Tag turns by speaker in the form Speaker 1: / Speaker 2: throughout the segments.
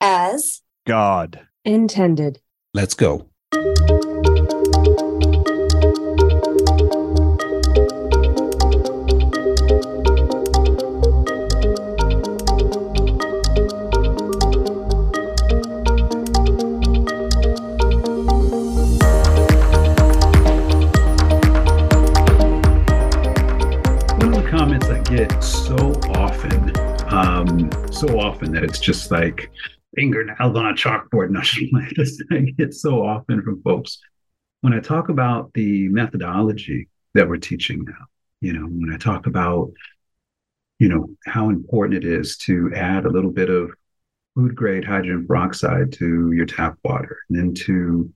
Speaker 1: as
Speaker 2: God.
Speaker 3: intended.
Speaker 4: Let's go. One of the comments I get so often, um, so often that it's just like fingernails on a chalkboard. No, just I get so often from folks when I talk about the methodology that we're teaching now. You know, when I talk about, you know, how important it is to add a little bit of food grade hydrogen peroxide to your tap water, and then to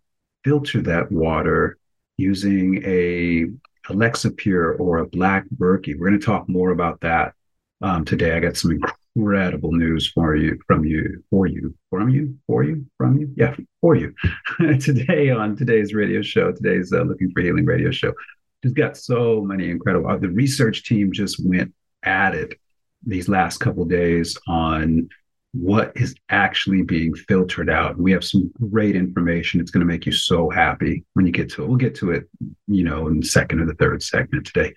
Speaker 4: filter that water using a Alexapure or a Black Berkey. We're going to talk more about that um, today. I got some incredible news for you, from you, for you, from you, for you, from you, yeah, for you. today on today's radio show, today's uh, Looking for Healing radio show, just got so many incredible. Uh, the research team just went at it these last couple days on what is actually being filtered out. We have some great information. It's going to make you so happy when you get to it. We'll get to it, you know, in the second or the third segment today.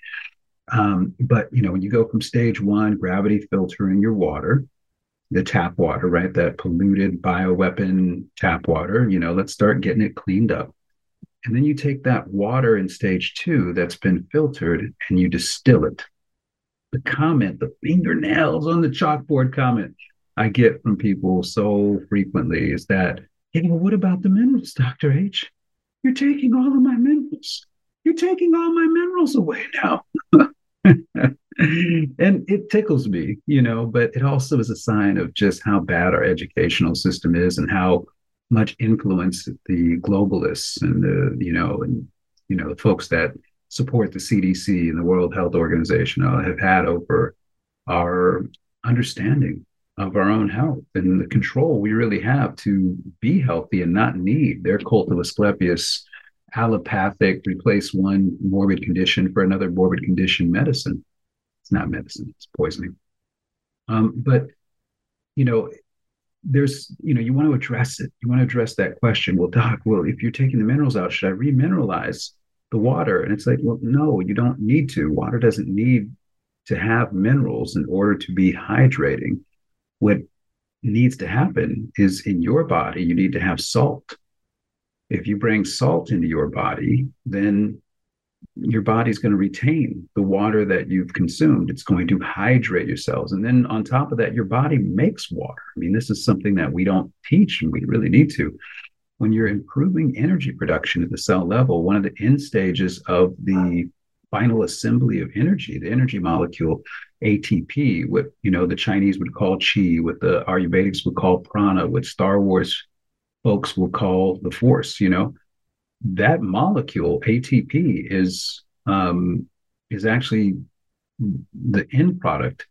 Speaker 4: Um, but you know, when you go from stage one, gravity filtering your water, the tap water, right? That polluted bioweapon tap water, you know, let's start getting it cleaned up. And then you take that water in stage two that's been filtered and you distill it. The comment, the fingernails on the chalkboard comment I get from people so frequently is that, hey, well, what about the minerals, Dr. H? You're taking all of my minerals. You're taking all my minerals away now. and it tickles me, you know, but it also is a sign of just how bad our educational system is and how much influence the globalists and the, you know, and, you know, the folks that support the CDC and the World Health Organization uh, have had over our understanding of our own health and the control we really have to be healthy and not need their cult of Asclepius allopathic replace one morbid condition for another morbid condition medicine. It's not medicine, it's poisoning. Um, but you know, there's you know, you want to address it. You want to address that question. Well, doc, well, if you're taking the minerals out, should I remineralize the water? And it's like, well, no, you don't need to. Water doesn't need to have minerals in order to be hydrating. What needs to happen is in your body, you need to have salt if you bring salt into your body, then your body's going to retain the water that you've consumed. It's going to hydrate your cells. And then on top of that, your body makes water. I mean, this is something that we don't teach and we really need to. When you're improving energy production at the cell level, one of the end stages of the final assembly of energy, the energy molecule ATP, what you know the Chinese would call chi, what the Ayurvedics would call prana, what Star Wars folks will call the force you know? That molecule atp is um, is actually the end product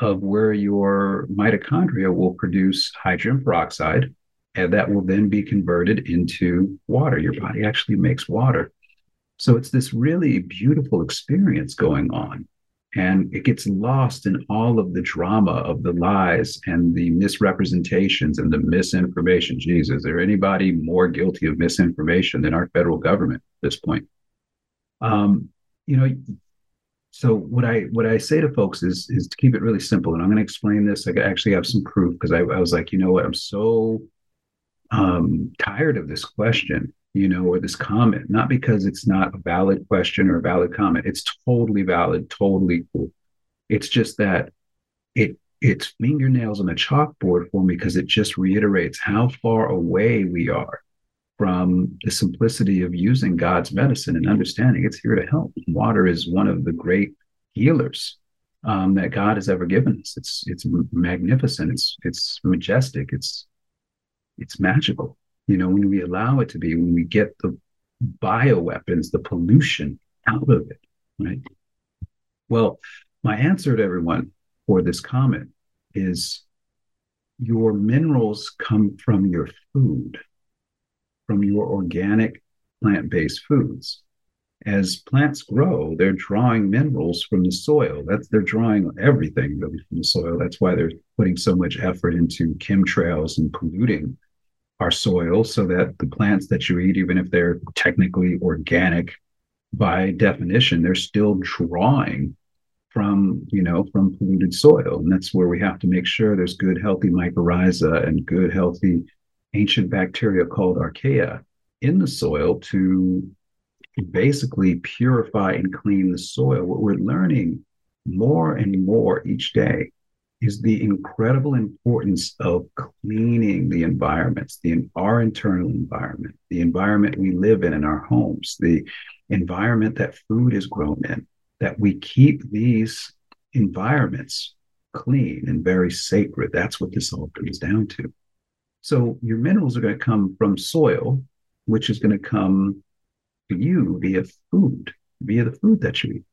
Speaker 4: of where your mitochondria will produce hydrogen peroxide and that will then be converted into water. Your body actually makes water. So it's this really beautiful experience going on and it gets lost in all of the drama of the lies and the misrepresentations and the misinformation. Jesus, is there anybody more guilty of misinformation than our federal government at this point? Um, you know, so what I what I say to folks is is to keep it really simple, and I'm going to explain this. I actually have some proof because I, I was like, you know what, I'm so um, tired of this question you know, or this comment, not because it's not a valid question or a valid comment. It's totally valid, totally cool. It's just that it it's fingernails on a chalkboard for me because it just reiterates how far away we are from the simplicity of using God's medicine and understanding it's here to help. Water is one of the great healers um, that God has ever given us. It's it's magnificent. It's it's majestic. It's it's magical you know, when we allow it to be, when we get the bioweapons, the pollution out of it, right? Well, my answer to everyone for this comment is your minerals come from your food, from your organic plant based foods. as plants grow, they're drawing minerals from the soil. That's they're drawing everything really from the soil. That's why they're putting so much effort into chemtrails and polluting our soil so that the plants that you eat, even if they're technically organic by definition, they're still drawing from, you know, from polluted soil. And that's where we have to make sure there's good, healthy mycorrhiza and good, healthy ancient bacteria called archaea in the soil to basically purify and clean the soil. What we're learning more and more each day is the incredible importance of cleaning the environments, the our internal environment, the environment we live in in our homes, the environment that food is grown in, that we keep these environments clean and very sacred. That's what this all comes down to. So your minerals are going to come from soil, which is going to come to you via food, via the food that you eat.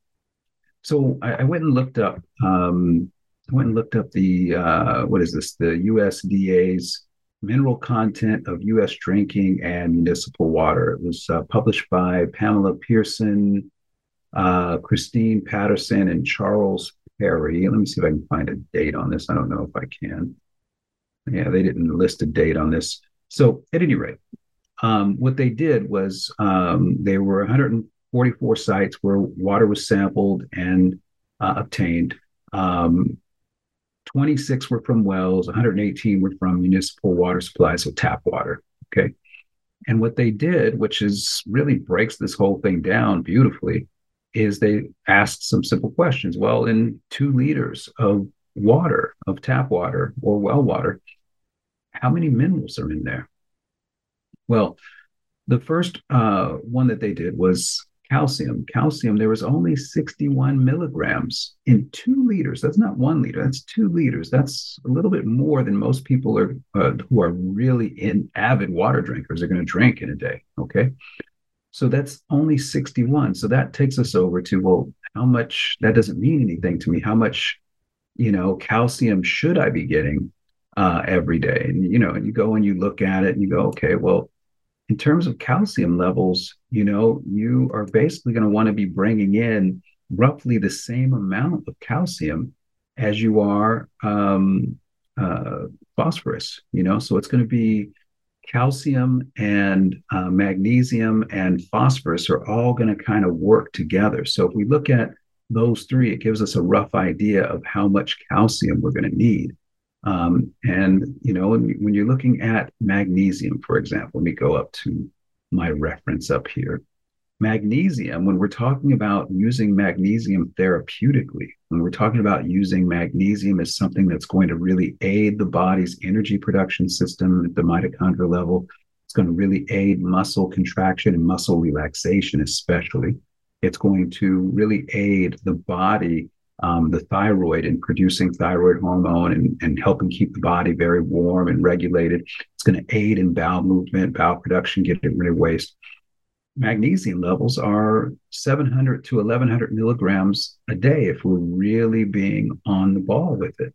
Speaker 4: So I, I went and looked up. Um, went and looked up the uh, what is this? The USDA's mineral content of U.S. drinking and municipal water. It was uh, published by Pamela Pearson, uh, Christine Patterson, and Charles Perry. Let me see if I can find a date on this. I don't know if I can. Yeah, they didn't list a date on this. So, at any rate, um, what they did was um, there were 144 sites where water was sampled and uh, obtained. Um, 26 were from wells, 118 were from municipal water supplies, so tap water. Okay. And what they did, which is really breaks this whole thing down beautifully, is they asked some simple questions. Well, in two liters of water, of tap water or well water, how many minerals are in there? Well, the first uh, one that they did was calcium. Calcium, there was only 61 milligrams in two liters. That's not one liter, that's two liters. That's a little bit more than most people are uh, who are really in avid water drinkers are going to drink in a day. Okay. So that's only 61. So that takes us over to, well, how much that doesn't mean anything to me. How much, you know, calcium should I be getting uh, every day? And, you know, and you go and you look at it and you go, okay, well, in terms of calcium levels, you know, you are basically going to want to be bringing in roughly the same amount of calcium as you are um, uh, phosphorus, you know, so it's going to be calcium and uh, magnesium and phosphorus are all going to kind of work together. So if we look at those three, it gives us a rough idea of how much calcium we're going to need. Um, and, you know, when, you're looking at magnesium, for example, let me go up to my reference up here. Magnesium, when we're talking about using magnesium therapeutically, when we're talking about using magnesium as something that's going to really aid the body's energy production system at the mitochondrial level, it's going to really aid muscle contraction and muscle relaxation, especially. It's going to really aid the body um, the thyroid and producing thyroid hormone and, and helping keep the body very warm and regulated. It's going to aid in bowel movement, bowel production, getting rid of waste. Magnesium levels are 700 to 1100 milligrams a day if we're really being on the ball with it.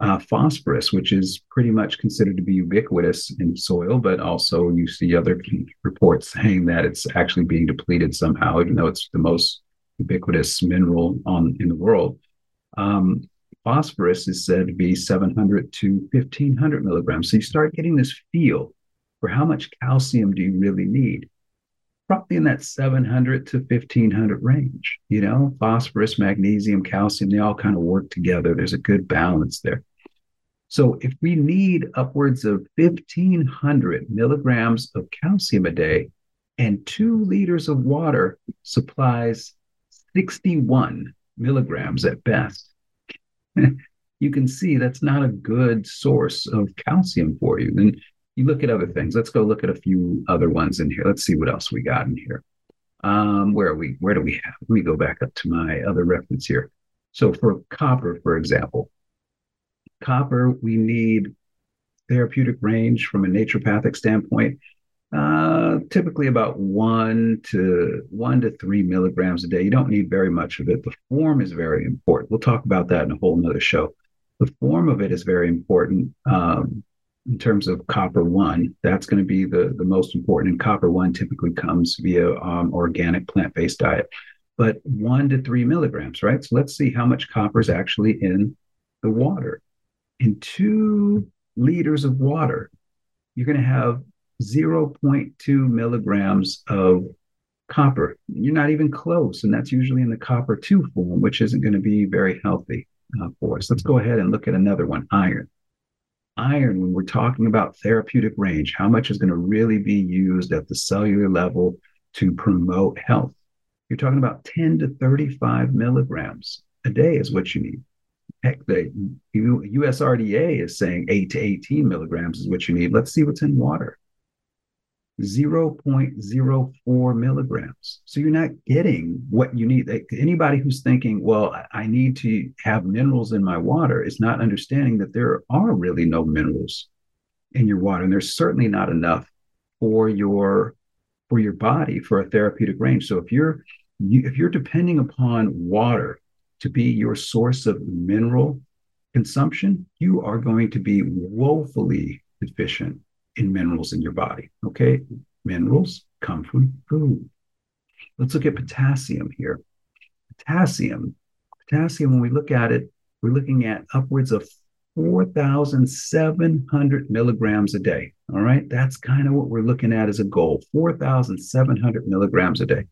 Speaker 4: Uh, phosphorus, which is pretty much considered to be ubiquitous in soil, but also you see other reports saying that it's actually being depleted somehow, even though it's the most ubiquitous mineral on in the world. Um, phosphorus is said to be 700 to 1500 milligrams. So you start getting this feel for how much calcium do you really need? Probably in that 700 to 1500 range. You know, phosphorus, magnesium, calcium, they all kind of work together. There's a good balance there. So if we need upwards of 1500 milligrams of calcium a day and two liters of water supplies 61 milligrams at best. you can see that's not a good source of calcium for you. And you look at other things. Let's go look at a few other ones in here. Let's see what else we got in here. Um, where are we? Where do we have? Let me go back up to my other reference here. So for copper, for example, copper, we need therapeutic range from a naturopathic standpoint uh, typically about one to one to three milligrams a day. You don't need very much of it. The form is very important. We'll talk about that in a whole nother show. The form of it is very important. Um, in terms of copper one, that's going to be the, the most important. And copper one typically comes via um, organic plant based diet, but one to three milligrams, right? So let's see how much copper is actually in the water. In two liters of water, you're going to have 0.2 milligrams of copper. You're not even close. And that's usually in the copper 2 form, which isn't going to be very healthy uh, for us. Let's go ahead and look at another one iron. Iron, when we're talking about therapeutic range, how much is going to really be used at the cellular level to promote health? You're talking about 10 to 35 milligrams a day is what you need. Heck, the USRDA is saying 8 to 18 milligrams is what you need. Let's see what's in water. 0.04 milligrams. So you're not getting what you need. Anybody who's thinking, well, I need to have minerals in my water is not understanding that there are really no minerals in your water. And there's certainly not enough for your for your body for a therapeutic range. So if you're you, if you're depending upon water to be your source of mineral consumption, you are going to be woefully deficient in minerals in your body. Okay. Minerals come from food. Let's look at potassium here. Potassium, potassium, when we look at it, we're looking at upwards of 4,700 milligrams a day. All right. That's kind of what we're looking at as a goal 4,700 milligrams a day.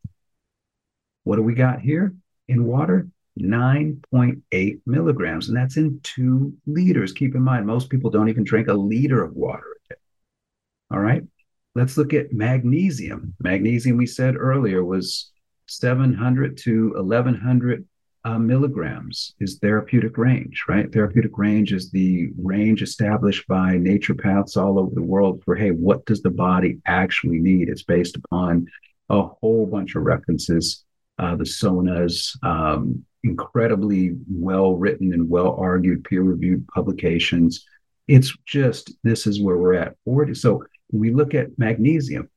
Speaker 4: What do we got here in water? 9.8 milligrams, and that's in two liters. Keep in mind, most people don't even drink a liter of water. All right. Let's look at magnesium. Magnesium, we said earlier, was 700 to 1100 uh, milligrams is therapeutic range, right? Therapeutic range is the range established by naturopaths all over the world for, hey, what does the body actually need? It's based upon a whole bunch of references, uh, the SONAs, um, incredibly well written and well argued, peer reviewed publications. It's just, this is where we're at. 40, so we look at magnesium,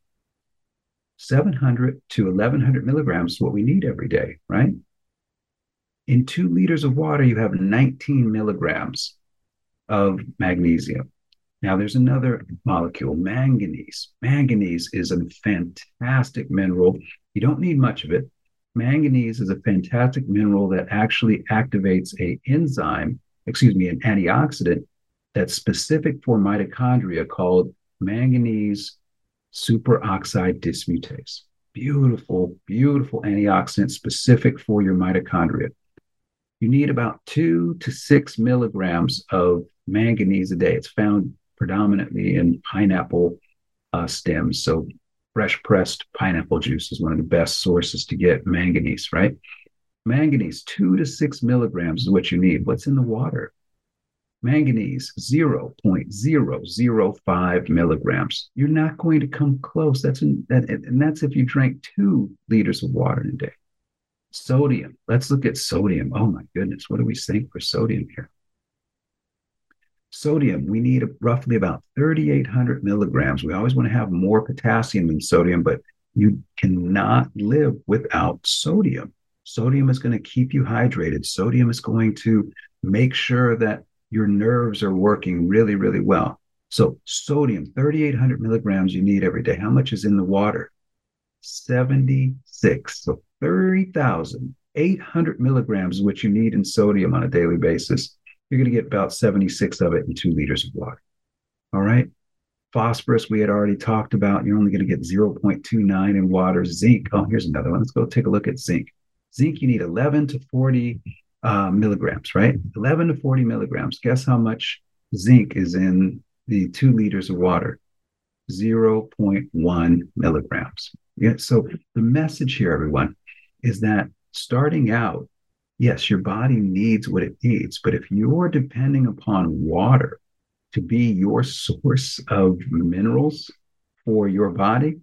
Speaker 4: 700 to 1100 milligrams is what we need every day, right? In two liters of water, you have 19 milligrams of magnesium. Now, there's another molecule, manganese. Manganese is a fantastic mineral. You don't need much of it. Manganese is a fantastic mineral that actually activates a enzyme, excuse me, an antioxidant that's specific for mitochondria called manganese superoxide dismutase. Beautiful, beautiful antioxidant specific for your mitochondria. You need about two to six milligrams of manganese a day. It's found predominantly in pineapple uh, stems. So, fresh pressed pineapple juice is one of the best sources to get manganese, right? Manganese, two to six milligrams is what you need. What's in the water? Manganese 0.005 milligrams. You're not going to come close. That's in, that, and that's if you drank two liters of water in a day. Sodium. Let's look at sodium. Oh my goodness, what do we think for sodium here? Sodium, we need roughly about 3,800 milligrams. We always want to have more potassium than sodium, but you cannot live without sodium. Sodium is going to keep you hydrated. Sodium is going to make sure that your nerves are working really, really well. So, sodium, 3,800 milligrams you need every day. How much is in the water? 76. So, 30,800 milligrams is what you need in sodium on a daily basis. You're going to get about 76 of it in two liters of water. All right. Phosphorus, we had already talked about. You're only going to get 0.29 in water. Zinc, oh, here's another one. Let's go take a look at zinc. Zinc, you need 11 to 40 uh, milligrams, right? 11 to 40 milligrams. Guess how much zinc is in the two liters of water? 0.1 milligrams. Yeah, so the message here, everyone, is that starting out, yes, your body needs what it needs, but if you're depending upon water to be your source of minerals for your body,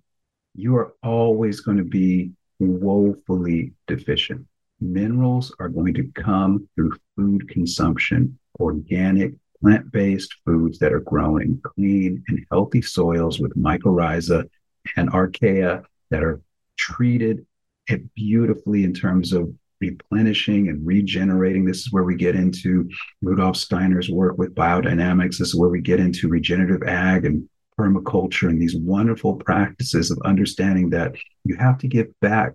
Speaker 4: you are always going to be woefully deficient minerals are going to come through food consumption, organic, plant based foods that are grown in clean and healthy soils with mycorrhiza and archaea that are treated beautifully in terms of replenishing and regenerating. This is where we get into Rudolf Steiner's work with biodynamics. This is where we get into regenerative ag and permaculture and these wonderful practices of understanding that you have to give back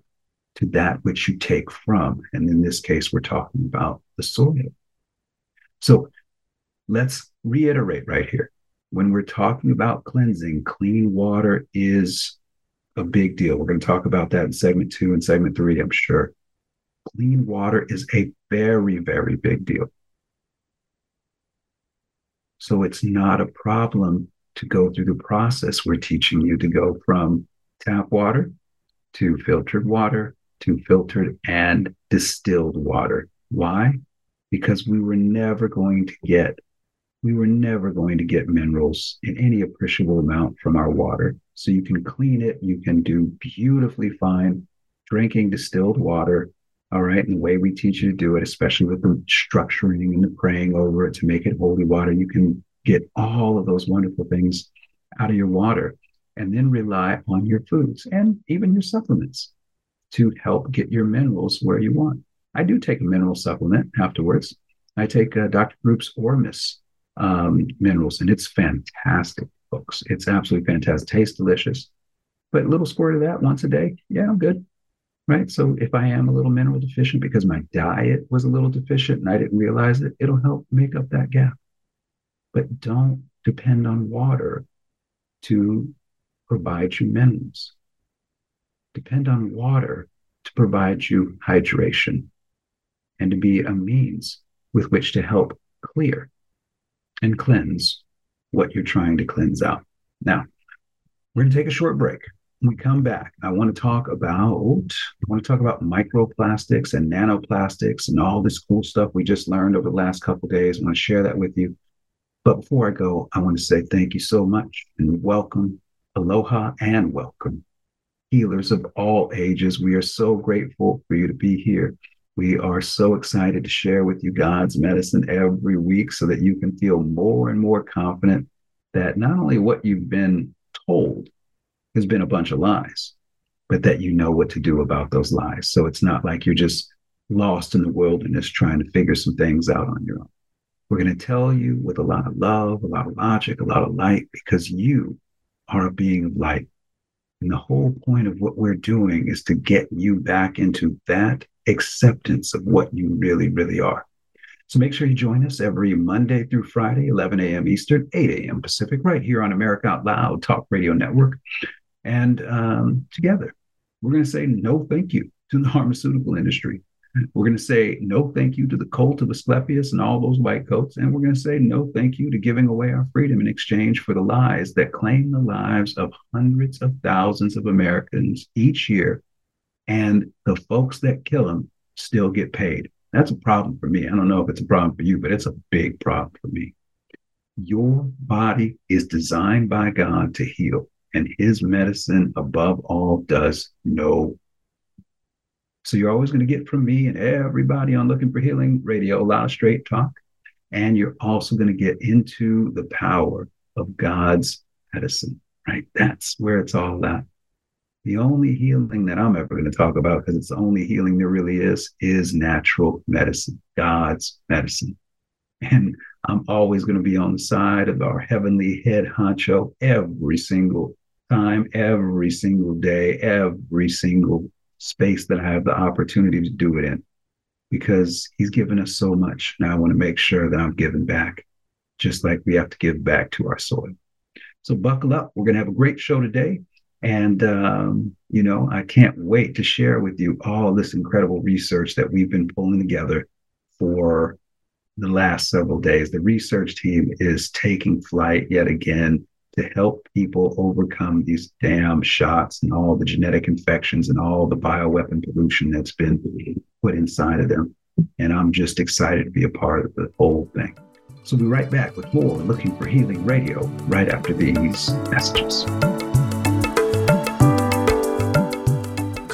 Speaker 4: to that which you take from. And in this case, we're talking about the soil. So let's reiterate right here. When we're talking about cleansing, clean water is a big deal. We're going to talk about that in segment two and segment three, I'm sure. Clean water is a very, very big deal. So it's not a problem to go through the process we're teaching you to go from tap water to filtered water to filtered and distilled water. Why? Because we were never going to get we were never going to get minerals in any appreciable amount from our water. So you can clean it, you can do beautifully fine drinking distilled water. All right. And the way we teach you to do it, especially with the structuring and the praying over it to make it holy water, you can get all of those wonderful things out of your water and then rely on your foods and even your supplements to help get your minerals where you want. I do take a mineral supplement afterwards. I take uh, Dr. Group's Ormus um, minerals, and it's fantastic, folks. It's absolutely fantastic. Tastes delicious. But a little squirt of that once a day, yeah, I'm good. Right. So if I am a little mineral deficient because my diet was a little deficient and I didn't realize it, it'll help make up that gap. But don't depend on water to provide you minerals. Depend on water to provide you hydration and to be a means with which to help clear and cleanse what you're trying to cleanse out. Now, we're going to take a short break. When we come back, I want to talk about I want to talk about microplastics and nanoplastics and all this cool stuff we just learned over the last couple days. I want to share that with you. But before I go, I want to say thank you so much and welcome, aloha, and welcome, healers of all ages. We are so grateful for you to be here. We are so excited to share with you God's medicine every week so that you can feel more and more confident that not only what you've been told has been a bunch of lies, but that you know what to do about those lies. So it's not like you're just lost in the wilderness trying to figure some things out on your own. We're going to tell you with a lot of love, a lot of logic, a lot of light, because you are a being of light. And the whole point of what we're doing is to get you back into that acceptance of what you really, really are. So make sure you join us every Monday through Friday, 11 a.m. Eastern, 8 a.m. Pacific, right here on America Out Loud Talk Radio Network. And um, together, we're going to say no thank you to the pharmaceutical industry. We're going to say no thank you to the cult of Asclepius and all those white coats. And we're going to say no thank you to giving away our freedom in exchange for the lies that claim the lives of hundreds of thousands of Americans each year and the folks that kill them still get paid. That's a problem for me. I don't know if it's a problem for you, but it's a big problem for me. Your body is designed by God to heal, and His medicine, above all, does no. So you're always going to get from me and everybody on Looking for Healing Radio a lot of straight talk. And you're also going to get into the power of God's medicine, right? That's where it's all at the only healing that I'm ever going to talk about, because it's the only healing there really is, is natural medicine, God's medicine. And I'm always going to be on the side of our heavenly head honcho every single time, every single day, every single space that I have the opportunity to do it in, because He's given us so much. Now I want to make sure that I'm giving back, just like we have to give back to our soil. So buckle up. We're going to have a great show today. And, um, you know, I can't wait to share with you all this incredible research that we've been pulling together for the last several days. The research team is taking flight yet again to help people overcome these damn shots and all the genetic infections and all the bioweapon pollution that's been put inside of them. And I'm just excited to be a part of the whole thing. So we'll be right back with more Looking for Healing Radio right after these messages.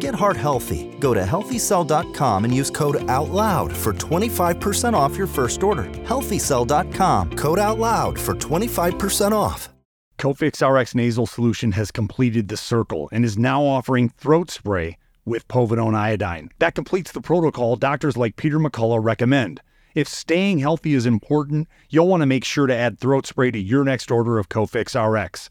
Speaker 1: Get heart healthy. Go to healthycell.com and use code OUTLOUD for 25% off your first order. Healthycell.com, code OUTLOUD for 25% off.
Speaker 2: Cofix RX nasal solution has completed the circle and is now offering throat spray with povidone iodine. That completes the protocol doctors like Peter McCullough recommend. If staying healthy is important, you'll want to make sure to add throat spray to your next order of Cofix RX.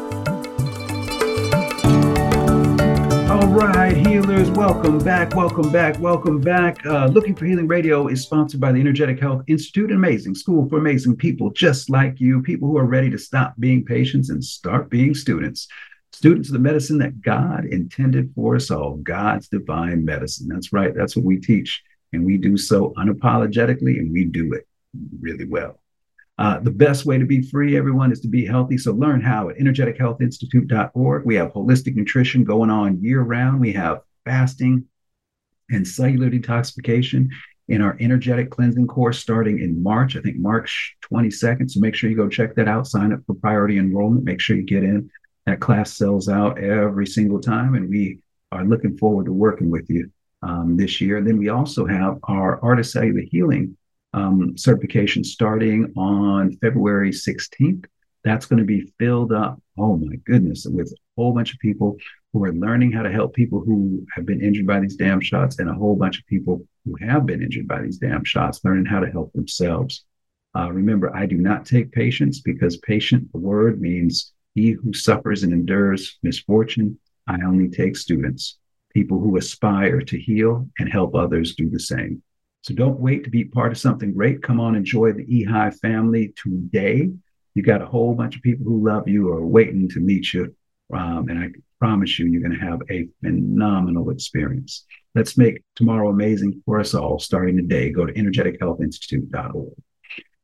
Speaker 4: Right, healers, welcome back, welcome back, welcome back. Uh, Looking for Healing Radio is sponsored by the Energetic Health Institute, an amazing school for amazing people just like you, people who are ready to stop being patients and start being students. Students of the medicine that God intended for us all, God's divine medicine. That's right, that's what we teach. And we do so unapologetically, and we do it really well. Uh, the best way to be free, everyone, is to be healthy. So learn how at energetichealthinstitute.org. We have holistic nutrition going on year round. We have fasting and cellular detoxification in our energetic cleansing course starting in March, I think March 22nd. So make sure you go check that out. Sign up for priority enrollment. Make sure you get in. That class sells out every single time, and we are looking forward to working with you um, this year. And then we also have our Artist Cellular Healing um, certification starting on February 16th. That's going to be filled up, oh my goodness, with a whole bunch of people who are learning how to help people who have been injured by these damn shots and a whole bunch of people who have been injured by these damn shots learning how to help themselves. Uh, remember, I do not take patients because patient, the word means he who suffers and endures misfortune. I only take students, people who aspire to heal and help others do the same. So don't wait to be part of something great. Come on, enjoy the EHI family today. You got a whole bunch of people who love you or waiting to meet you. Um, and I promise you, you're going to have a phenomenal experience. Let's make tomorrow amazing for us all starting today. Go to energetichealthinstitute.org.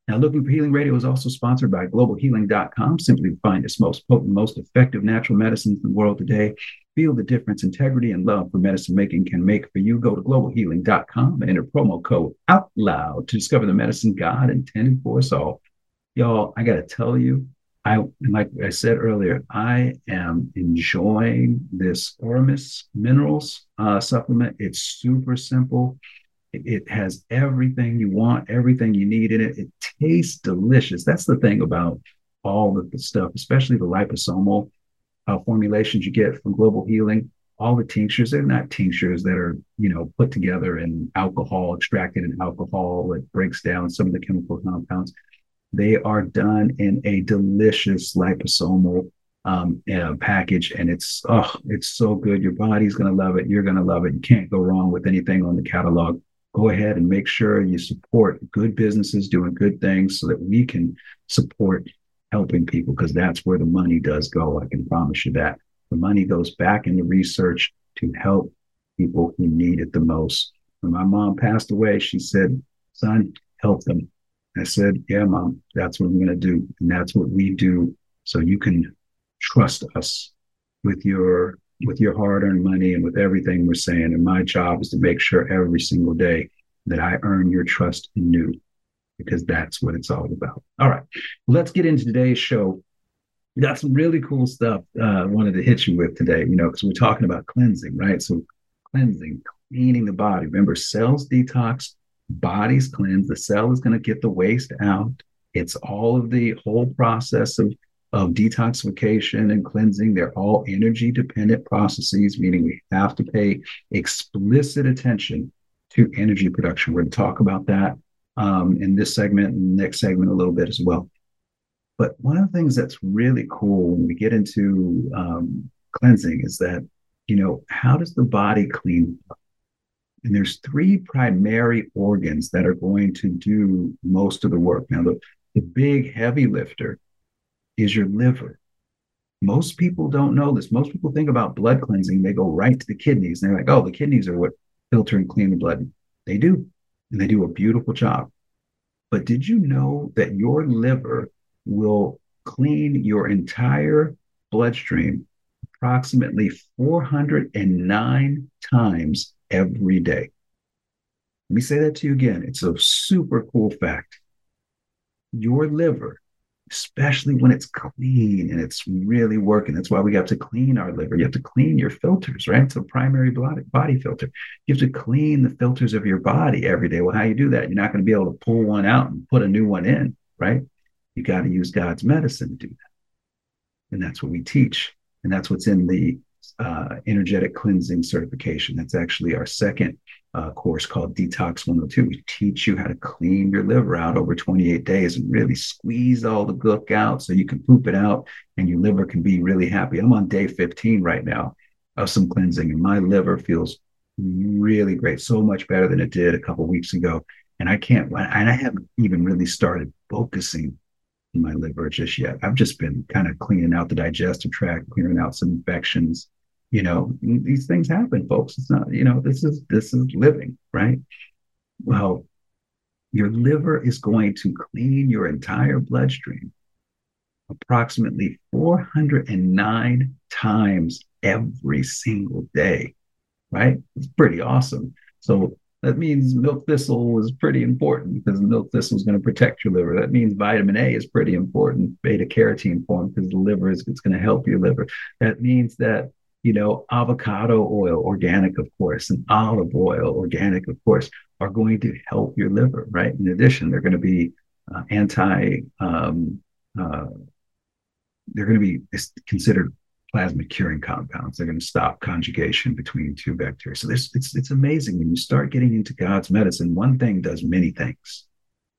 Speaker 4: Now, Looking for Healing Radio is also sponsored by globalhealing.com. Simply find its most potent, most effective natural medicines in the world today. Feel the difference integrity and love for medicine making can make for you. Go to globalhealing.com and enter promo code out loud to discover the medicine God intended for us all. Y'all, I got to tell you, I like I said earlier, I am enjoying this Ormus minerals uh, supplement. It's super simple. It, has everything you want, everything you need in it. It tastes delicious. That's the thing about all of the stuff, especially the liposomal uh, formulations you get from Global Healing. All the tinctures, they're not tinctures that are, you know, put together in alcohol, extracted in alcohol It breaks down some of the chemical compounds. They are done in a delicious liposomal um, uh, package, and it's oh, it's so good. Your body's gonna love it. You're gonna love it. You can't go wrong with anything on the catalog go ahead and make sure you support good businesses doing good things so that we can support helping people because that's where the money does go. I can promise you that. The money goes back into research to help people who need it the most. When my mom passed away, she said, Son, help them. I said, Yeah, mom, that's what I'm going to do. And that's what we do. So you can trust us with your with your hard earned money and with everything we're saying. And my job is to make sure every single day that I earn your trust anew, because that's what it's all about. All right, let's get into today's show. We got some really cool stuff uh, I wanted to hit you with today, you know, because we're talking about cleansing, right? So, cleansing, cleaning the body. Remember, cells detox, bodies cleanse. The cell is going to get the waste out. It's all of the whole process of of detoxification and cleansing. They're all energy dependent processes, meaning we have to pay explicit attention to energy production. We're going to talk about that um, in this segment and next segment a little bit as well. But one of the things that's really cool when we get into um, cleansing is that, you know, how does the body clean up? And there's three primary organs that are going to do most of the work. Now, the, the big heavy lifter is your liver. Most people don't know this. Most people think about blood cleansing, they go right to the kidneys. And they're like, oh, the kidneys are what filter and clean the blood. They do, and they do a beautiful job. But did you know that your liver will clean your entire bloodstream approximately 409 times every day? Let me say that to you again. It's a super cool fact. Your liver especially when it's clean and it's really working. That's why we have to clean our liver. You have to clean your filters, right? It's a primary body, filter. You have to clean the filters of your body every day. Well, how do you do that? You're not going to be able to pull one out and put a new one in, right? You got to use God's medicine to do that. And that's what we teach. And that's what's in the uh, energetic cleansing certification. That's actually our second uh, course called Detox 102. We teach you how to clean your liver out over 28 days and really squeeze all the gook out so you can poop it out and your liver can be really happy. I'm on day 15 right now of some cleansing, and my liver feels really great, so much better than it did a couple weeks ago. And I can't, and I haven't even really started focusing on my liver just yet. I've just been kind of cleaning out the digestive tract, clearing out some infections, you know these things happen folks it's not you know this is this is living right well your liver is going to clean your entire bloodstream approximately 409 times every single day right it's pretty awesome so that means milk thistle is pretty important because milk thistle is going to protect your liver. That means vitamin A is pretty important, beta carotene form, because the liver is it's going to help your liver. That means that you know, avocado oil, organic, of course, and olive oil, organic, of course, are going to help your liver, right? In addition, they're going to be uh, anti, um, uh, they're going to be considered plasmid curing compounds. They're going to stop conjugation between two bacteria. So it's, it's amazing when you start getting into God's medicine, one thing does many things.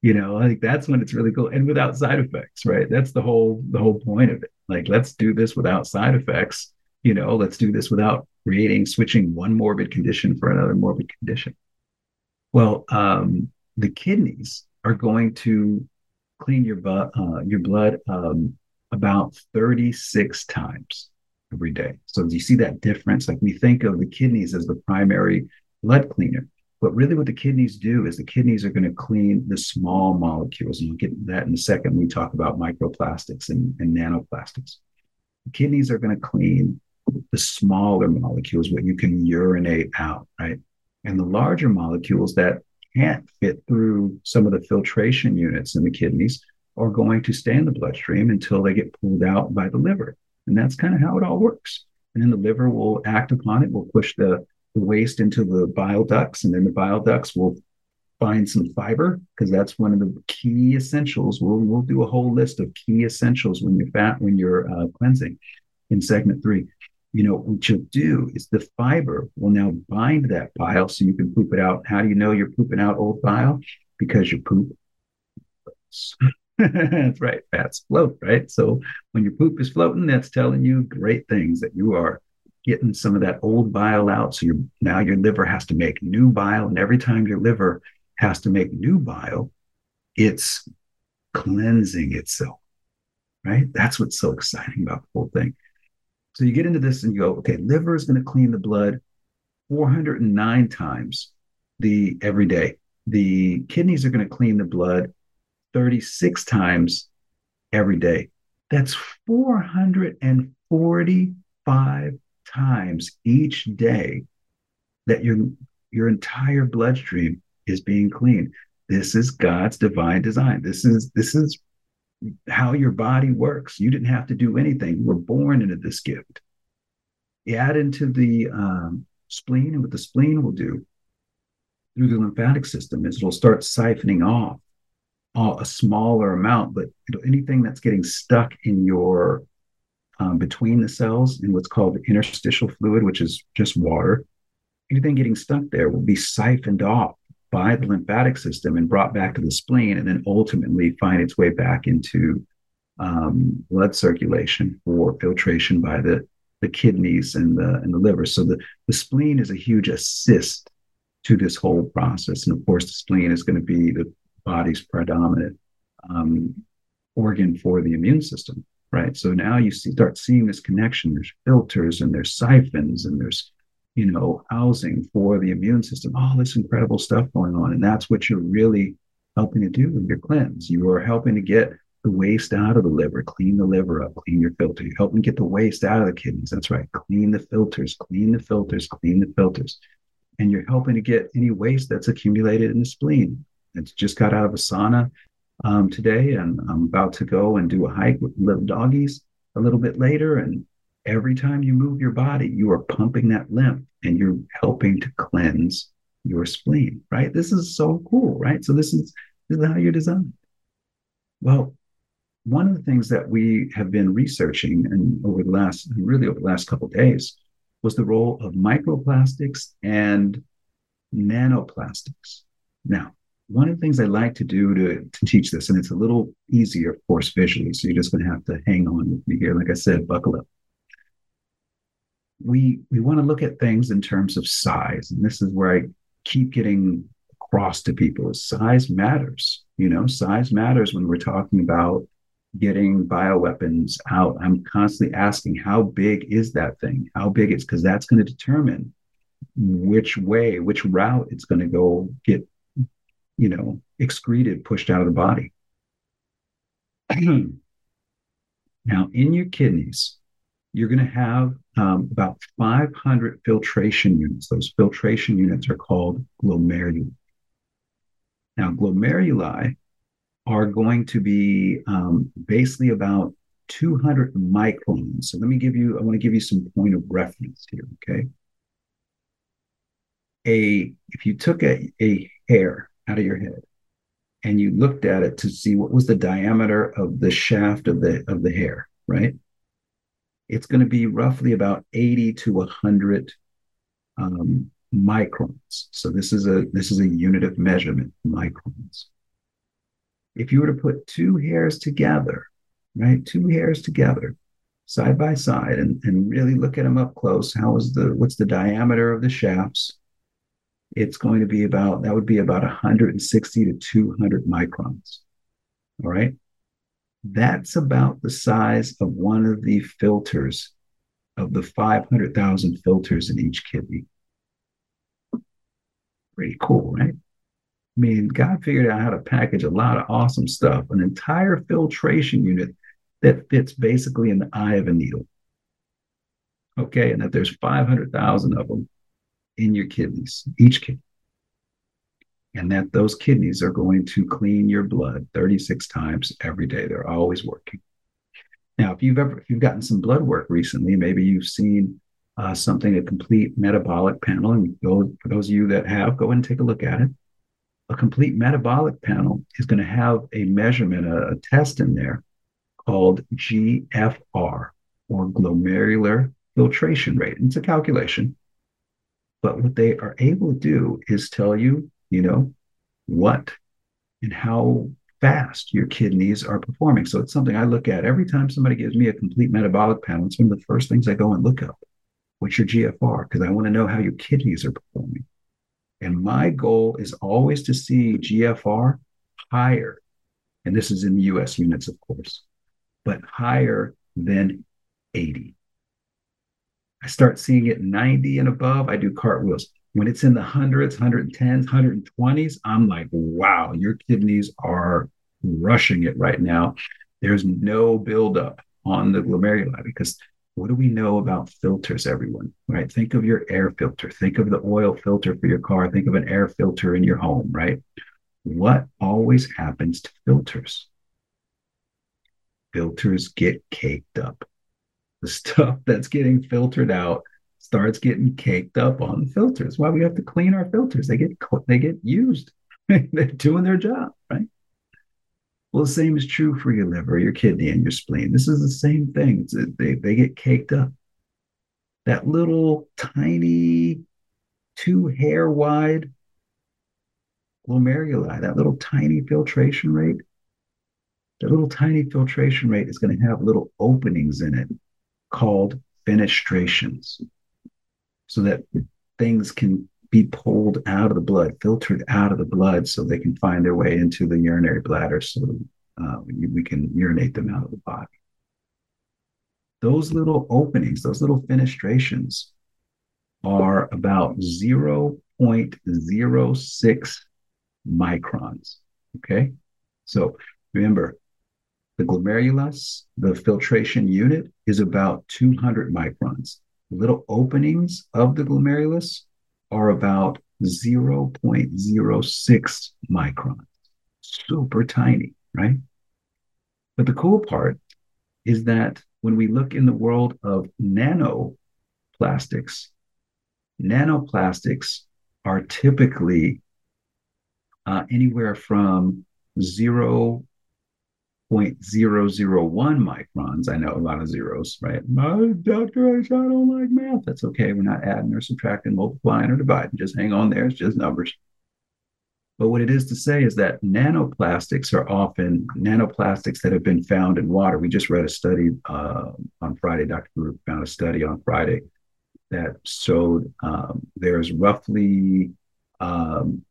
Speaker 4: You know, like that's when it's really cool and without side effects, right? That's the whole the whole point of it. Like, let's do this without side effects you know, let's do this without creating, switching one morbid condition for another morbid condition. Well, um, the kidneys are going to clean your, bu- uh, your blood um, about 36 times every day. So do you see that difference? Like we think of the kidneys as the primary blood cleaner, but really what the kidneys do is the kidneys are going to clean the small molecules. And we'll get that in a second when we talk about microplastics and, and nanoplastics. The kidneys are going to clean the smaller molecules, what you can urinate out, right? And the larger molecules that can't fit through some of the filtration units in the kidneys are going to stay in the bloodstream until they get pulled out by the liver. And that's kind of how it all works. And then the liver will act upon it, will push the, the waste into the bile ducts, and then the bile ducts will find some fiber because that's one of the key essentials. We'll, we'll do a whole list of key essentials when you're fat when you're uh, cleansing in segment three you know, what you'll do is the fiber will now bind that bile so you can poop it out. How do you know you're pooping out old bile? Because your poop that's right, fats float, right? So when your poop is floating, that's telling you great things that you are getting some of that old bile out. So you now your liver has to make new bile, and every time your liver has to make new bile, it's cleansing itself, right? That's what's so exciting about the whole thing. So you get into this and you go, okay, liver is going to clean the blood 409 times the every day. The kidneys are going to clean the blood 36 times every day. That's 445 times each day that your your entire bloodstream is being cleaned. This is God's divine design. This is this is how your body works. You didn't have to do anything. You were born into this gift. You add into the um, spleen, and what the spleen will do through the lymphatic system is it'll start siphoning off a smaller amount, but anything that's getting stuck in your um, between the cells in what's called the interstitial fluid, which is just water, anything getting stuck there will be siphoned off by the lymphatic system and brought back to the spleen, and then ultimately find its way back into um, blood circulation for filtration by the, the kidneys and the, and the liver. So the, the spleen is a huge assist to this whole process. And of course, the spleen is going to be the body's predominant um, organ for the immune system, right? So now you see, start seeing this connection. There's filters and there's siphons and there's, you know, housing for the immune system. All this incredible stuff going on. And that's what you're really helping to do with your cleanse. You are helping to get the waste out of the liver, clean the liver up, clean your filter. You're helping get the waste out of the kidneys. That's right. Clean the filters, clean the filters, clean the filters. And you're helping to get any waste that's accumulated in the spleen. It's just got out of a sauna um, today, and I'm about to go and do a hike with little doggies a little bit later. And every time you move your body, you are pumping that lymph and you're helping to cleanse your spleen, right? This is so cool, right? So this is this is how you're designed. Well, one of the things that we have been researching and over the last really over the last couple days was the role of microplastics and nanoplastics. Now, one of the things I like to do to, to teach this, and it's a little easier, of course, visually, so you're just going to have to hang on with me here. Like I said, buckle up. We we want to look at things in terms of size, and this is where I keep getting across to people: is size matters. You know, size matters when we're talking about getting bioweapons out, I'm constantly asking, how big is that thing? How big it's because that's going to determine which way, which route it's going to go get, you know, excreted, pushed out of the body. now, in your kidneys, you're going to have um, about 500 filtration units. Those filtration units are called glomeruli. Now, glomeruli are going to be um, basically about 200 microns. So let me give you, I want to give you some point of reference here, okay? A, if you took a, a hair out of your head and you looked at it to see what was the diameter of the shaft of the of the hair, right? It's going to be roughly about 80 to 100 um, microns. So this is a this is a unit of measurement, microns if you were to put two hairs together, right, two hairs together, side by side, and, and really look at them up close, how is the what's the diameter of the shafts? It's going to be about that would be about 160 to 200 microns. All right. That's about the size of one of the filters of the 500,000 filters in each kidney. Pretty cool, right? I mean, God figured out how to package a lot of awesome stuff, an entire filtration unit that fits basically in the eye of a needle. Okay, and that there's 500,000 of them in your kidneys, each kidney. And that those kidneys are going to clean your blood 36 times every day. They're always working. Now, if you've ever if you've gotten some blood work recently, maybe you've seen uh, something a complete metabolic panel, and go, for those of you that have, go and take a look at it a complete metabolic panel is going to have a measurement, a, a test in there called GFR or glomerular filtration rate. It's a calculation. But what they are able to do is tell you, you know, what and how fast your kidneys are performing. So it's something I look at every time somebody gives me a complete metabolic panel. It's one of the first things I go and look up. What's your GFR? Because I want to know how your kidneys are performing. And my goal is always to see GFR higher, and this is in US units, of course, but higher than 80. I start seeing it 90 and above, I do cartwheels. When it's in the hundreds, 110s, 120s, I'm like, wow, your kidneys are rushing it right now. There's no buildup on the glomeruli because what do we know about filters, everyone? Right? Think of your air filter. Think of the oil filter for your car. Think of an air filter in your home, right? What always happens to filters? Filters get caked up. The stuff that's getting filtered out starts getting caked up on the filters. Why we have to clean our filters? They get they get used. They're doing their job, right? Well, the same is true for your liver, your kidney, and your spleen. This is the same thing. They, they get caked up. That little tiny, two hair wide glomeruli, that little tiny filtration rate, that little tiny filtration rate is going to have little openings in it called fenestrations so that things can be pulled out of the blood, filtered out of the blood so they can find their way into the urinary bladder so uh, we can urinate them out of the body. Those little openings, those little fenestrations are about 0.06 microns. Okay. So remember, the glomerulus, the filtration unit, is about 200 microns. Little openings of the glomerulus are about 0.06 microns. Super tiny, right? But the cool part is that when we look in the world of nanoplastics, nanoplastics are typically uh, anywhere from 0 0.001 microns. I know a lot of zeros, right? My doctor, I don't like math. That's okay. We're not adding or subtracting, multiplying or dividing. Just hang on there. It's just numbers. But what it is to say is that nanoplastics are often nanoplastics that have been found in water. We just read a study uh, on Friday. Dr. Group found a study on Friday that showed um, there's roughly um,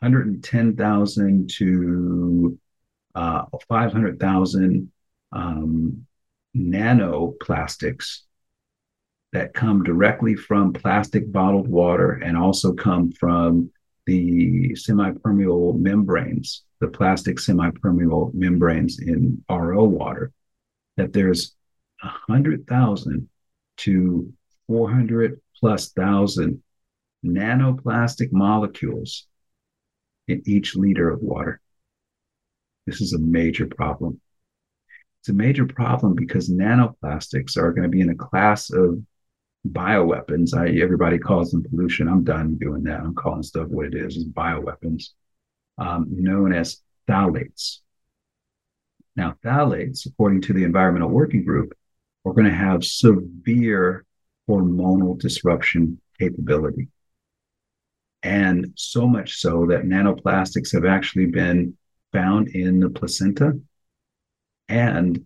Speaker 4: 110,000 to uh, 500,000 um, nanoplastics that come directly from plastic bottled water and also come from the semi-permeable membranes, the plastic semi-permeable membranes in RO water, that there's 100,000 to 400 plus thousand nanoplastic molecules in each liter of water. This is a major problem. It's a major problem because nanoplastics are going to be in a class of bioweapons. I, everybody calls them pollution. I'm done doing that. I'm calling stuff what it is, is bioweapons, um, known as phthalates. Now, phthalates, according to the Environmental Working Group, are going to have severe hormonal disruption capability. And so much so that nanoplastics have actually been found in the placenta and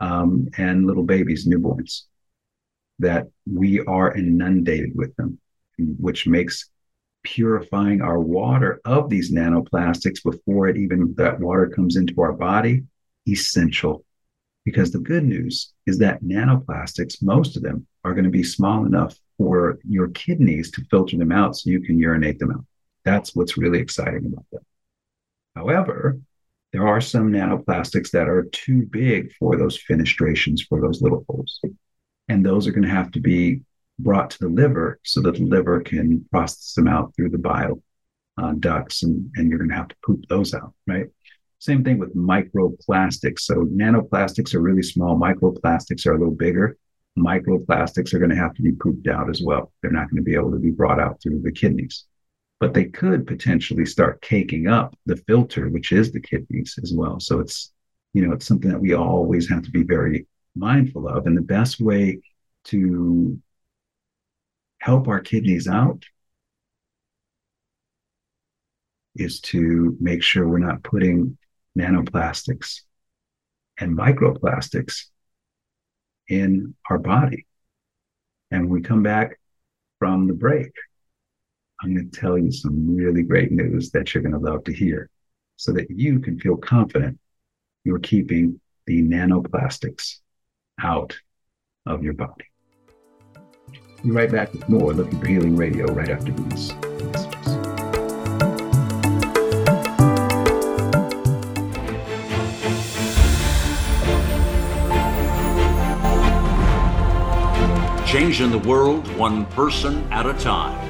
Speaker 4: um, and little babies, newborns, that we are inundated with them, which makes purifying our water of these nanoplastics before it even that water comes into our body essential. Because the good news is that nanoplastics, most of them, are going to be small enough for your kidneys to filter them out so you can urinate them out. That's what's really exciting about them. However, there are some nanoplastics that are too big for those fenestrations, for those little holes. And those are going to have to be brought to the liver so that the liver can process them out through the bile uh, ducts, and, and you're going to have to poop those out, right? Same thing with microplastics. So nanoplastics are really small, microplastics are a little bigger. Microplastics are going to have to be pooped out as well. They're not going to be able to be brought out through the kidneys but they could potentially start caking up the filter, which is the kidneys as well. So it's, you know, it's something that we always have to be very mindful of. And the best way to help our kidneys out is to make sure we're not putting nanoplastics and microplastics in our body. And we come back from the break, I'm going to tell you some really great news that you're going to love to hear so that you can feel confident you're keeping the nanoplastics out of your body. Be right back with more Looking for Healing Radio right after these.
Speaker 3: Changing the world one person at a time.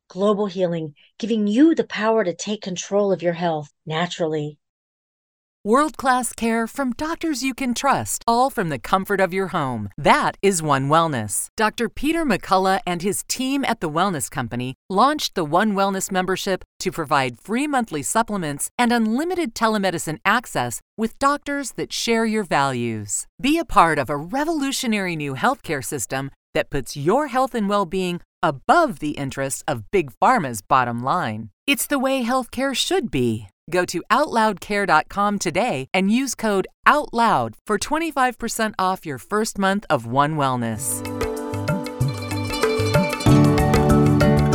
Speaker 5: Global Healing, giving you the power to take control of your health naturally.
Speaker 6: World class care from doctors you can trust, all from the comfort of your home. That is One Wellness. Dr. Peter McCullough and his team at the Wellness Company launched the One Wellness membership to provide free monthly supplements and unlimited telemedicine access with doctors that share your values. Be a part of a revolutionary new healthcare system that puts your health and well being above the interests of Big Pharma's bottom line. It's the way healthcare should be. Go to OutLoudCare.com today and use code OUTLOUD for 25% off your first month of One Wellness.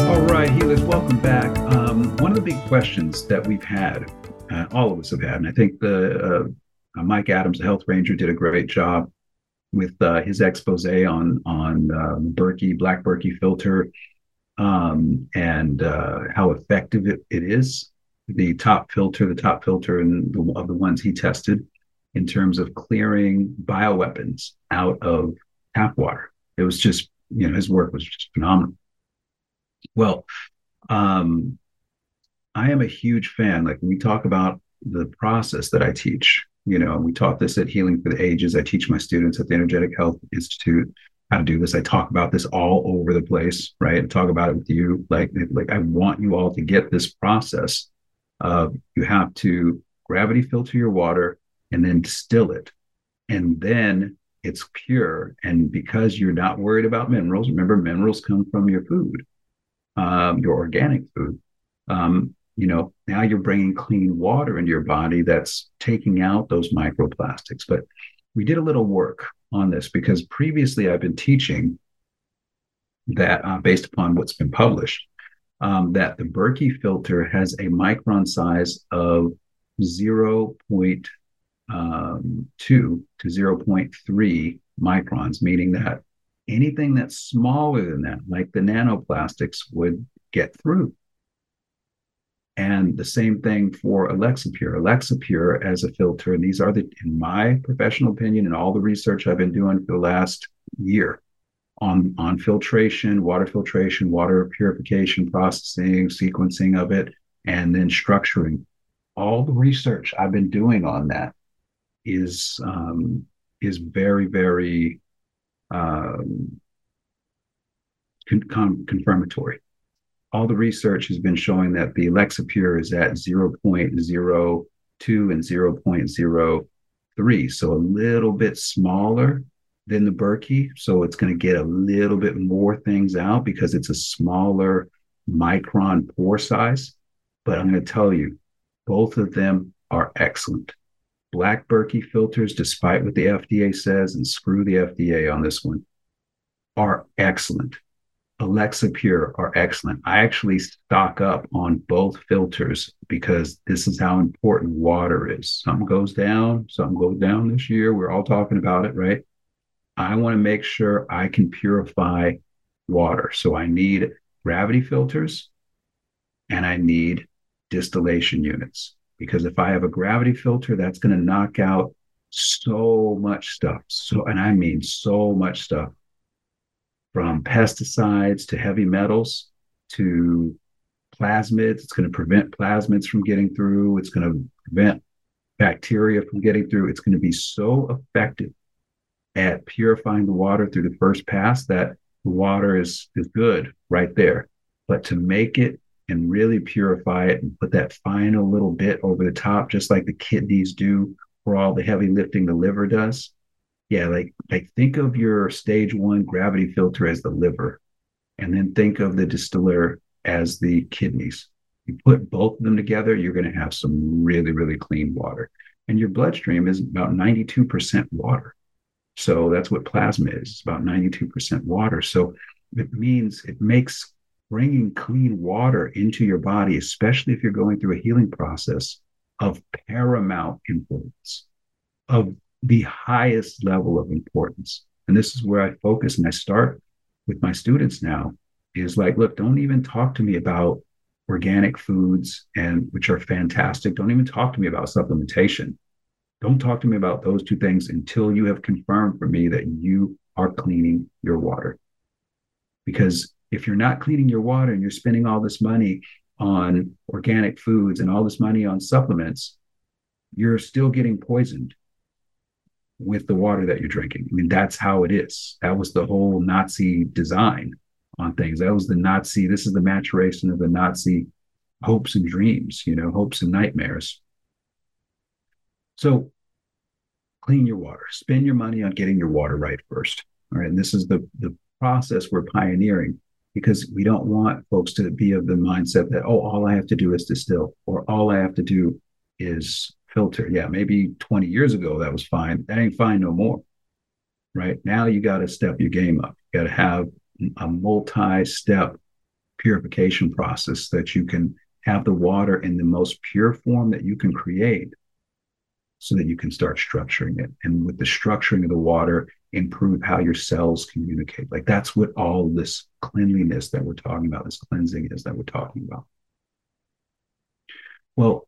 Speaker 4: All right, healers, welcome back. Um, one of the big questions that we've had, uh, all of us have had, and I think the uh, Mike Adams, the health ranger, did a great job with uh, his expose on on um, Berkey Black Berkey filter um, and uh, how effective it, it is the top filter, the top filter and the, of the ones he tested in terms of clearing bioweapons out of tap water. It was just, you know, his work was just phenomenal. Well, um, I am a huge fan. Like we talk about the process that I teach, you know, we taught this at Healing for the Ages. I teach my students at the Energetic Health Institute how to do this. I talk about this all over the place, right? I talk about it with you. Like, like I want you all to get this process of you have to gravity filter your water and then distill it. And then it's pure. And because you're not worried about minerals, remember, minerals come from your food, um, your organic food. Um, you know, now you're bringing clean water into your body that's taking out those microplastics. But we did a little work on this because previously I've been teaching that uh, based upon what's been published um, that the Berkey filter has a micron size of 0.2 um, to 0.3 microns, meaning that anything that's smaller than that, like the nanoplastics, would get through. And the same thing for Alexapure. Alexapure as a filter, and these are the, in my professional opinion, and all the research I've been doing for the last year, on, on filtration, water filtration, water purification, processing, sequencing of it, and then structuring. All the research I've been doing on that is um, is very, very um, con- confirmatory. All the research has been showing that the Alexapure is at 0.02 and 0.03, so a little bit smaller than the Berkey. So it's going to get a little bit more things out because it's a smaller micron pore size. But I'm going to tell you, both of them are excellent. Black Berkey filters, despite what the FDA says, and screw the FDA on this one, are excellent. Alexapure are excellent. I actually stock up on both filters because this is how important water is. Something goes down, something goes down this year. We're all talking about it, right? I want to make sure I can purify water. So I need gravity filters and I need distillation units. Because if I have a gravity filter, that's going to knock out so much stuff. So, and I mean so much stuff from pesticides to heavy metals to plasmids. It's going to prevent plasmids from getting through. It's going to prevent bacteria from getting through. It's going to be so effective at purifying the water through the first pass, that the water is, is good right there. But to make it and really purify it and put that final little bit over the top, just like the kidneys do for all the heavy lifting the liver does. Yeah, like like think of your stage one gravity filter as the liver, and then think of the distiller as the kidneys. You put both of them together, you're going to have some really, really clean water. And your bloodstream is about 92% water. So that's what plasma is. It's about 92% water. So it means it makes bringing clean water into your body, especially if you're going through a healing process, of paramount importance, of the highest level of importance. And this is where I focus and I start with my students now is like, look, don't even talk to me about organic foods and which are fantastic. Don't even talk to me about supplementation. Don't talk to me about those two things until you have confirmed for me that you are cleaning your water. Because if you're not cleaning your water and you're spending all this money on organic foods and all this money on supplements, you're still getting poisoned with the water that you're drinking. I mean, that's how it is. That was the whole Nazi design on things. That was the Nazi, this is the maturation of the Nazi hopes and dreams, you know, hopes and nightmares. So clean your water, spend your money on getting your water right first. All right. And this is the, the process we're pioneering because we don't want folks to be of the mindset that, oh, all I have to do is distill or all I have to do is filter. Yeah, maybe 20 years ago that was fine. That ain't fine no more. Right now, you got to step your game up. You got to have a multi-step purification process that you can have the water in the most pure form that you can create so that you can start structuring it and with the structuring of the water improve how your cells communicate like that's what all this cleanliness that we're talking about this cleansing is that we're talking about well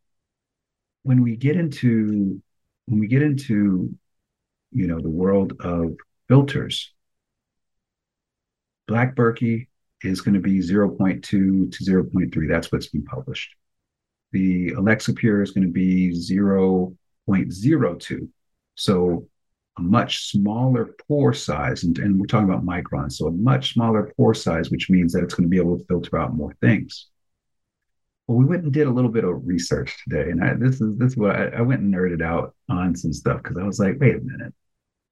Speaker 4: when we get into when we get into you know the world of filters black berkey is going to be 0.2 to 0.3 that's what's been published. The Alexapure is going to be 0.02 so a much smaller pore size and, and we're talking about microns so a much smaller pore size which means that it's going to be able to filter out more things well, we went and did a little bit of research today, and I, this is this is what I, I went and nerded out on some stuff because I was like, wait a minute,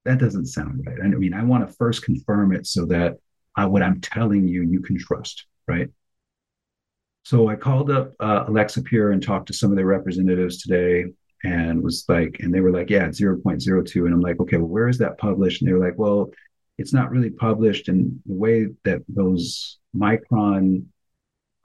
Speaker 4: that doesn't sound right. I mean, I want to first confirm it so that I, what I'm telling you, you can trust, right? So I called up uh, Alexapure and talked to some of their representatives today, and was like, and they were like, yeah, it's 0.02, and I'm like, okay, well, where is that published? And they were like, well, it's not really published, and the way that those micron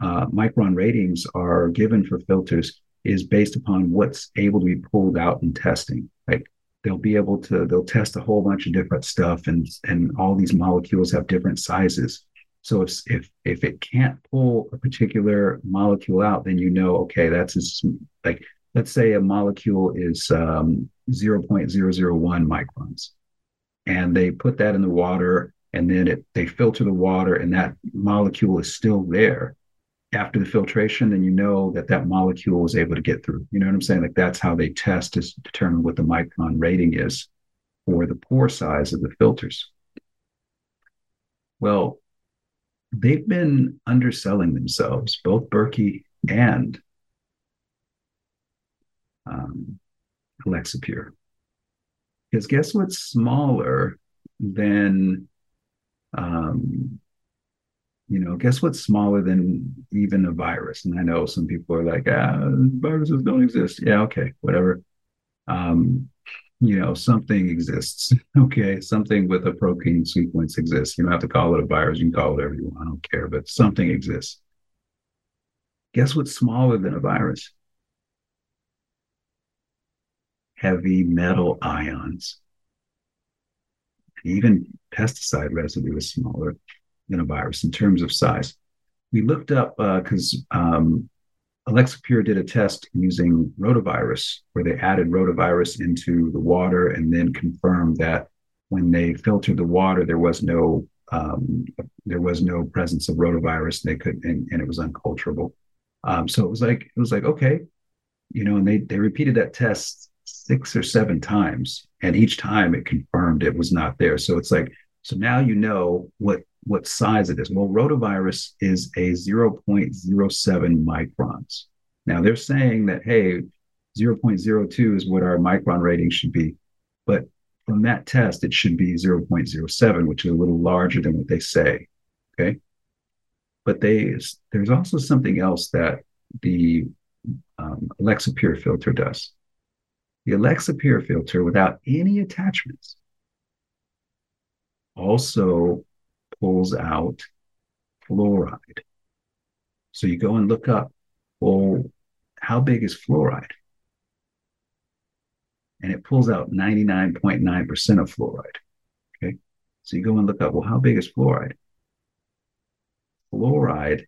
Speaker 4: uh, micron ratings are given for filters is based upon what's able to be pulled out in testing. Like they'll be able to they'll test a whole bunch of different stuff, and and all these molecules have different sizes. So if if if it can't pull a particular molecule out, then you know okay that's like let's say a molecule is um, 0.001 microns, and they put that in the water, and then it they filter the water, and that molecule is still there after the filtration, then you know that that molecule was able to get through. You know what I'm saying? Like that's how they test to determine what the micron rating is for the pore size of the filters. Well, they've been underselling themselves, both Berkey and um, Alexapure. Because guess what's smaller than um, you know, guess what's smaller than even a virus? And I know some people are like, ah, viruses don't exist. Yeah, okay, whatever. Um, you know, something exists. okay, something with a protein sequence exists. You don't have to call it a virus. You can call it whatever you want. I don't care, but something exists. Guess what's smaller than a virus? Heavy metal ions. Even pesticide residue is smaller than a virus in terms of size. We looked up because uh, um, Alexapure did a test using rotavirus, where they added rotavirus into the water and then confirmed that when they filtered the water, there was no um, there was no presence of rotavirus. They could and, and it was unculturable. Um, so it was like it was like okay, you know, and they they repeated that test six or seven times, and each time it confirmed it was not there. So it's like so now you know what what size it is. Well, rotavirus is a 0.07 microns. Now they're saying that, hey, 0.02 is what our micron rating should be. But from that test, it should be 0.07, which is a little larger than what they say. Okay. But they there's also something else that the um, Alexapure filter does. The Alexapure filter, without any attachments, also pulls out fluoride. So you go and look up, well, how big is fluoride? And it pulls out 99.9% of fluoride. Okay. So you go and look up, well, how big is fluoride? Fluoride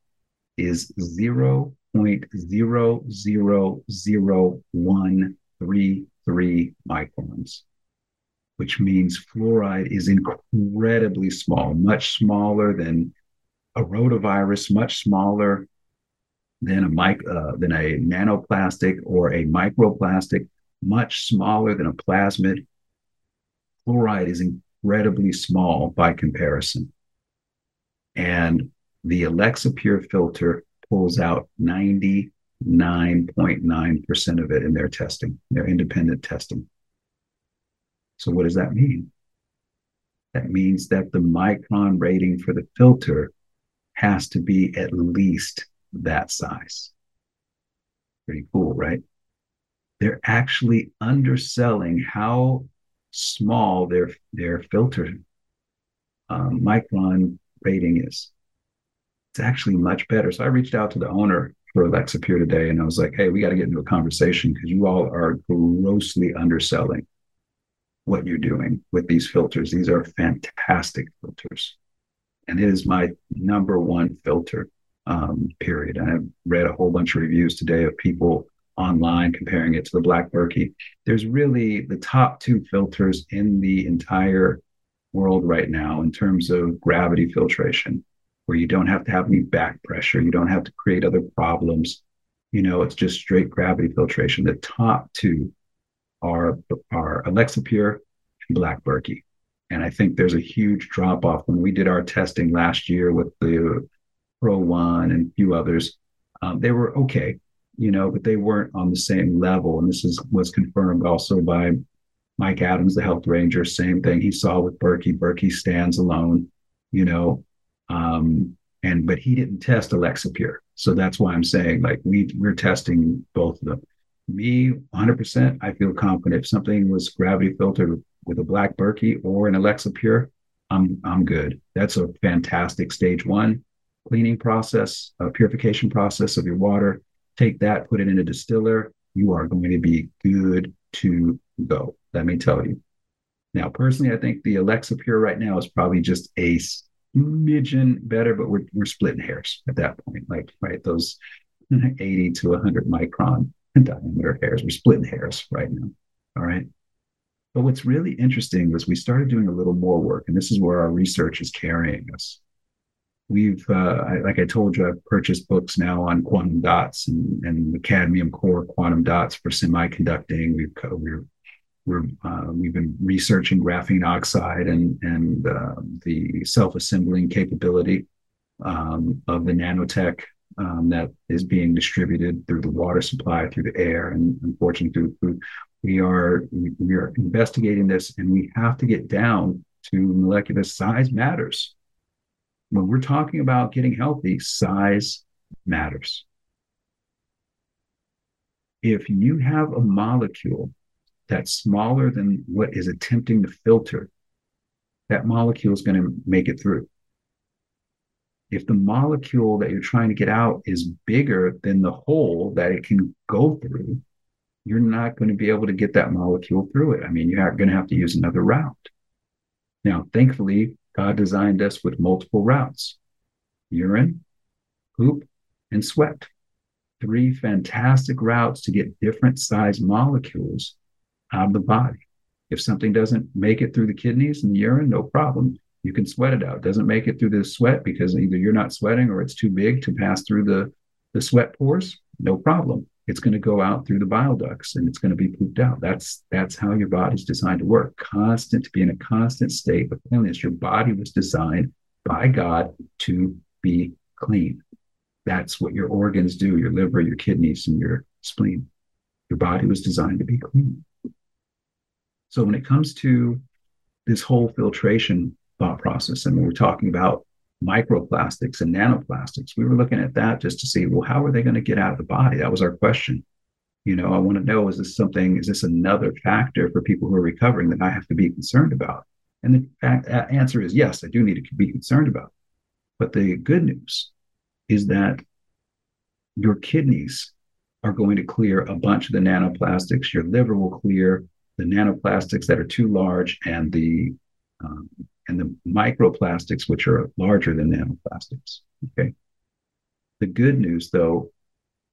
Speaker 4: is 0.001 0.0000133 microns, which means fluoride is incredibly small, much smaller than a rotavirus, much smaller than a mic uh, than a nanoplastic or a microplastic, much smaller than a plasmid. Fluoride is incredibly small by comparison. And the Alexapure filter pulls out 99.9% of it in their testing, their independent testing. So, what does that mean? That means that the micron rating for the filter has to be at least that size. Pretty cool, right? They're actually underselling how small their their filter um, micron rating is. It's actually much better. So I reached out to the owner for Alexapure today, and I was like, "Hey, we got to get into a conversation because you all are grossly underselling what you're doing with these filters. These are fantastic filters, and it is my number one filter um, period. I have read a whole bunch of reviews today of people online comparing it to the Black Berkey. There's really the top two filters in the entire world right now in terms of gravity filtration, where you don't have to have any back pressure, you don't have to create other problems. You know, it's just straight gravity filtration. The top two are are Alexapure and Black Berkey. And I think there's a huge drop off when we did our testing last year with the Pro One and a few others. Um, they were okay, you know, but they weren't on the same level. And this is was confirmed also by Mike Adams, the health ranger. Same thing he saw with Berkey. Berkey stands alone, you know, um, and but he didn't test Alexapure, so that's why I'm saying like we we're testing both of them. Me, 100%, I feel confident if something was gravity filtered with a black Berkey or an Alexapure, I'm I'm good. That's a fantastic stage one cleaning process, a purification process of your water. Take that, put it in a distiller. You are going to be good to go. Let me tell you. Now, personally, I think the Alexapure right now is probably just a smidgen better, but we're, we're splitting hairs at that point. Like, right, those 80 to 100 micron diameter hairs. We're splitting hairs right now. All right. But what's really interesting was we started doing a little more work, and this is where our research is carrying us we've uh, I, like I told you, I've purchased books now on quantum dots and, and the cadmium core quantum dots for semiconducting. We've we're we're uh, we've been researching graphene oxide and and uh, the self-assembling capability um, of the nanotech um, that is being distributed through the water supply, through the air, and unfortunately through food. We are we are investigating this, and we have to get down to molecular size matters when we're talking about getting healthy, size matters. If you have a molecule that's smaller than what is attempting to filter, that molecule is going to make it through. If the molecule that you're trying to get out is bigger than the hole that it can go through, you're not going to be able to get that molecule through it. I mean, you're going to have to use another route. Now, thankfully, God designed us with multiple routes urine, poop, and sweat. Three fantastic routes to get different size molecules out of the body. If something doesn't make it through the kidneys and the urine, no problem. You can sweat it out. Doesn't make it through the sweat because either you're not sweating or it's too big to pass through the, the sweat pores, no problem it's going to go out through the bile ducts and it's going to be pooped out. That's that's how your body's designed to work. Constant to be in a constant state of cleanliness. Your body was designed by God to be clean. That's what your organs do, your liver, your kidneys, and your spleen. Your body was designed to be clean. So when it comes to this whole filtration thought process, and we're talking about microplastics and nanoplastics. We were looking at that just to see, well, how are they going to get out of the body? That was our question. You know, I want to know is this something, is this another factor for people who are recovering that I have to be concerned about? And the fact, answer is yes, I do need to be concerned about. But the good news is that your kidneys are going to clear a bunch of the nanoplastics. Your liver will clear the nanoplastics that are too large, and the um, and the microplastics, which are larger than nanoplastics. Okay. The good news, though,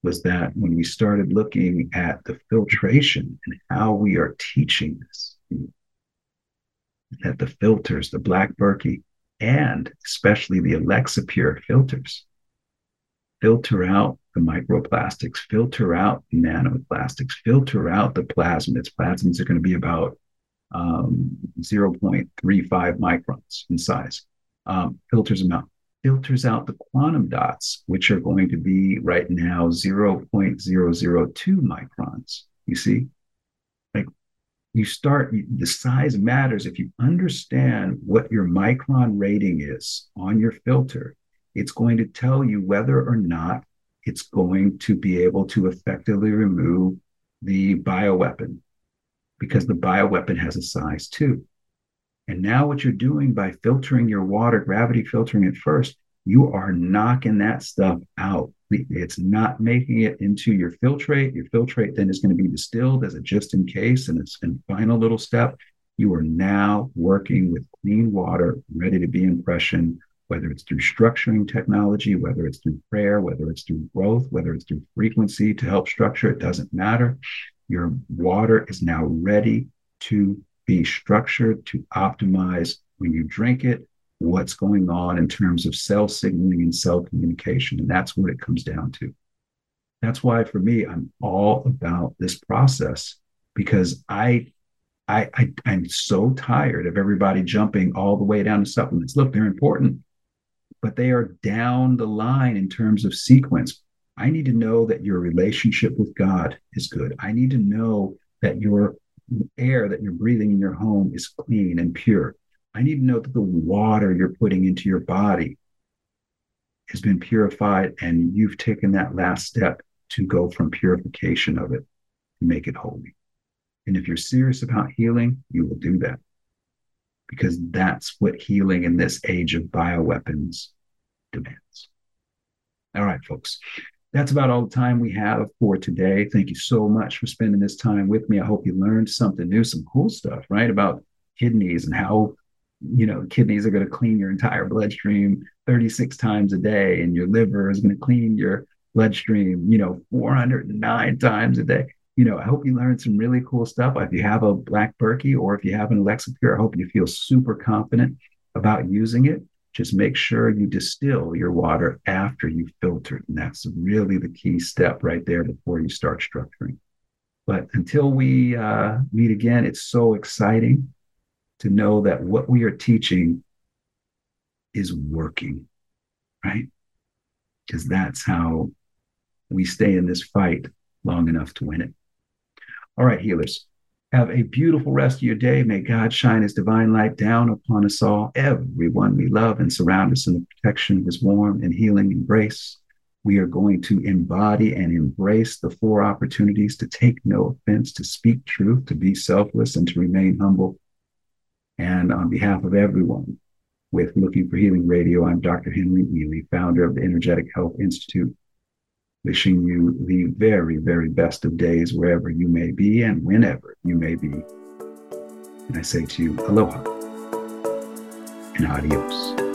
Speaker 4: was that when we started looking at the filtration and how we are teaching this, that the filters, the Black Berkey, and especially the Alexapure filters, filter out the microplastics, filter out nanoplastics, filter out the plasmids. Plasmids are going to be about um, 0.35 microns in size. Um, filters them out. Filters out the quantum dots, which are going to be right now 0.002 microns. You see, like you start, the size matters. If you understand what your micron rating is on your filter, it's going to tell you whether or not it's going to be able to effectively remove the bioweapon because the bioweapon has a size too. And now, what you're doing by filtering your water, gravity filtering it first, you are knocking that stuff out. It's not making it into your filtrate. Your filtrate then is going to be distilled as a just in case, and it's a final little step. You are now working with clean water, ready to be impression, whether it's through structuring technology, whether it's through prayer, whether it's through growth, whether it's through frequency to help structure, it doesn't matter. Your water is now ready to be structured to optimize when you drink it, what's going on in terms of cell signaling and cell communication. And that's what it comes down to. That's why for me, I'm all about this process because I I, I I'm so tired of everybody jumping all the way down to supplements. Look, they're important, but they are down the line in terms of sequence. I need to know that your relationship with God is good. I need to know that your air that you're breathing in your home is clean and pure. I need to know that the water you're putting into your body has been purified and you've taken that last step to go from purification of it to make it holy. And if you're serious about healing, you will do that because that's what healing in this age of bioweapons demands. All right, folks that's about all the time we have for today. Thank you so much for spending this time with me. I hope you learned something new, some cool stuff, right? About kidneys and how, you know, kidneys are going to clean your entire bloodstream 36 times a day, and your liver is going to clean your bloodstream, you know, 409 times a day. You know, I hope you learned some really cool stuff. If you have a Black Berkey or if you have an Alexapure, I hope you feel super confident about using it just make sure you distill your water after you filter it. And that's really the key step right there before you start structuring. But until we uh, meet again, it's so exciting to know that what we are teaching is working, right? Because that's how we stay in this fight long enough to win it. All right, healers. Have a beautiful rest of your day. May God shine his divine light down upon us all, everyone we love, and surround us in the protection of his warm and healing embrace. We are going to embody and embrace the four opportunities to take no offense, to speak truth, to be selfless, and to remain humble. And on behalf of everyone with Looking for Healing Radio, I'm Dr. Henry Ealy, founder of the Energetic Health Institute wishing you the very, very best of days wherever you may be and whenever you may be. And I say to you, aloha and adios.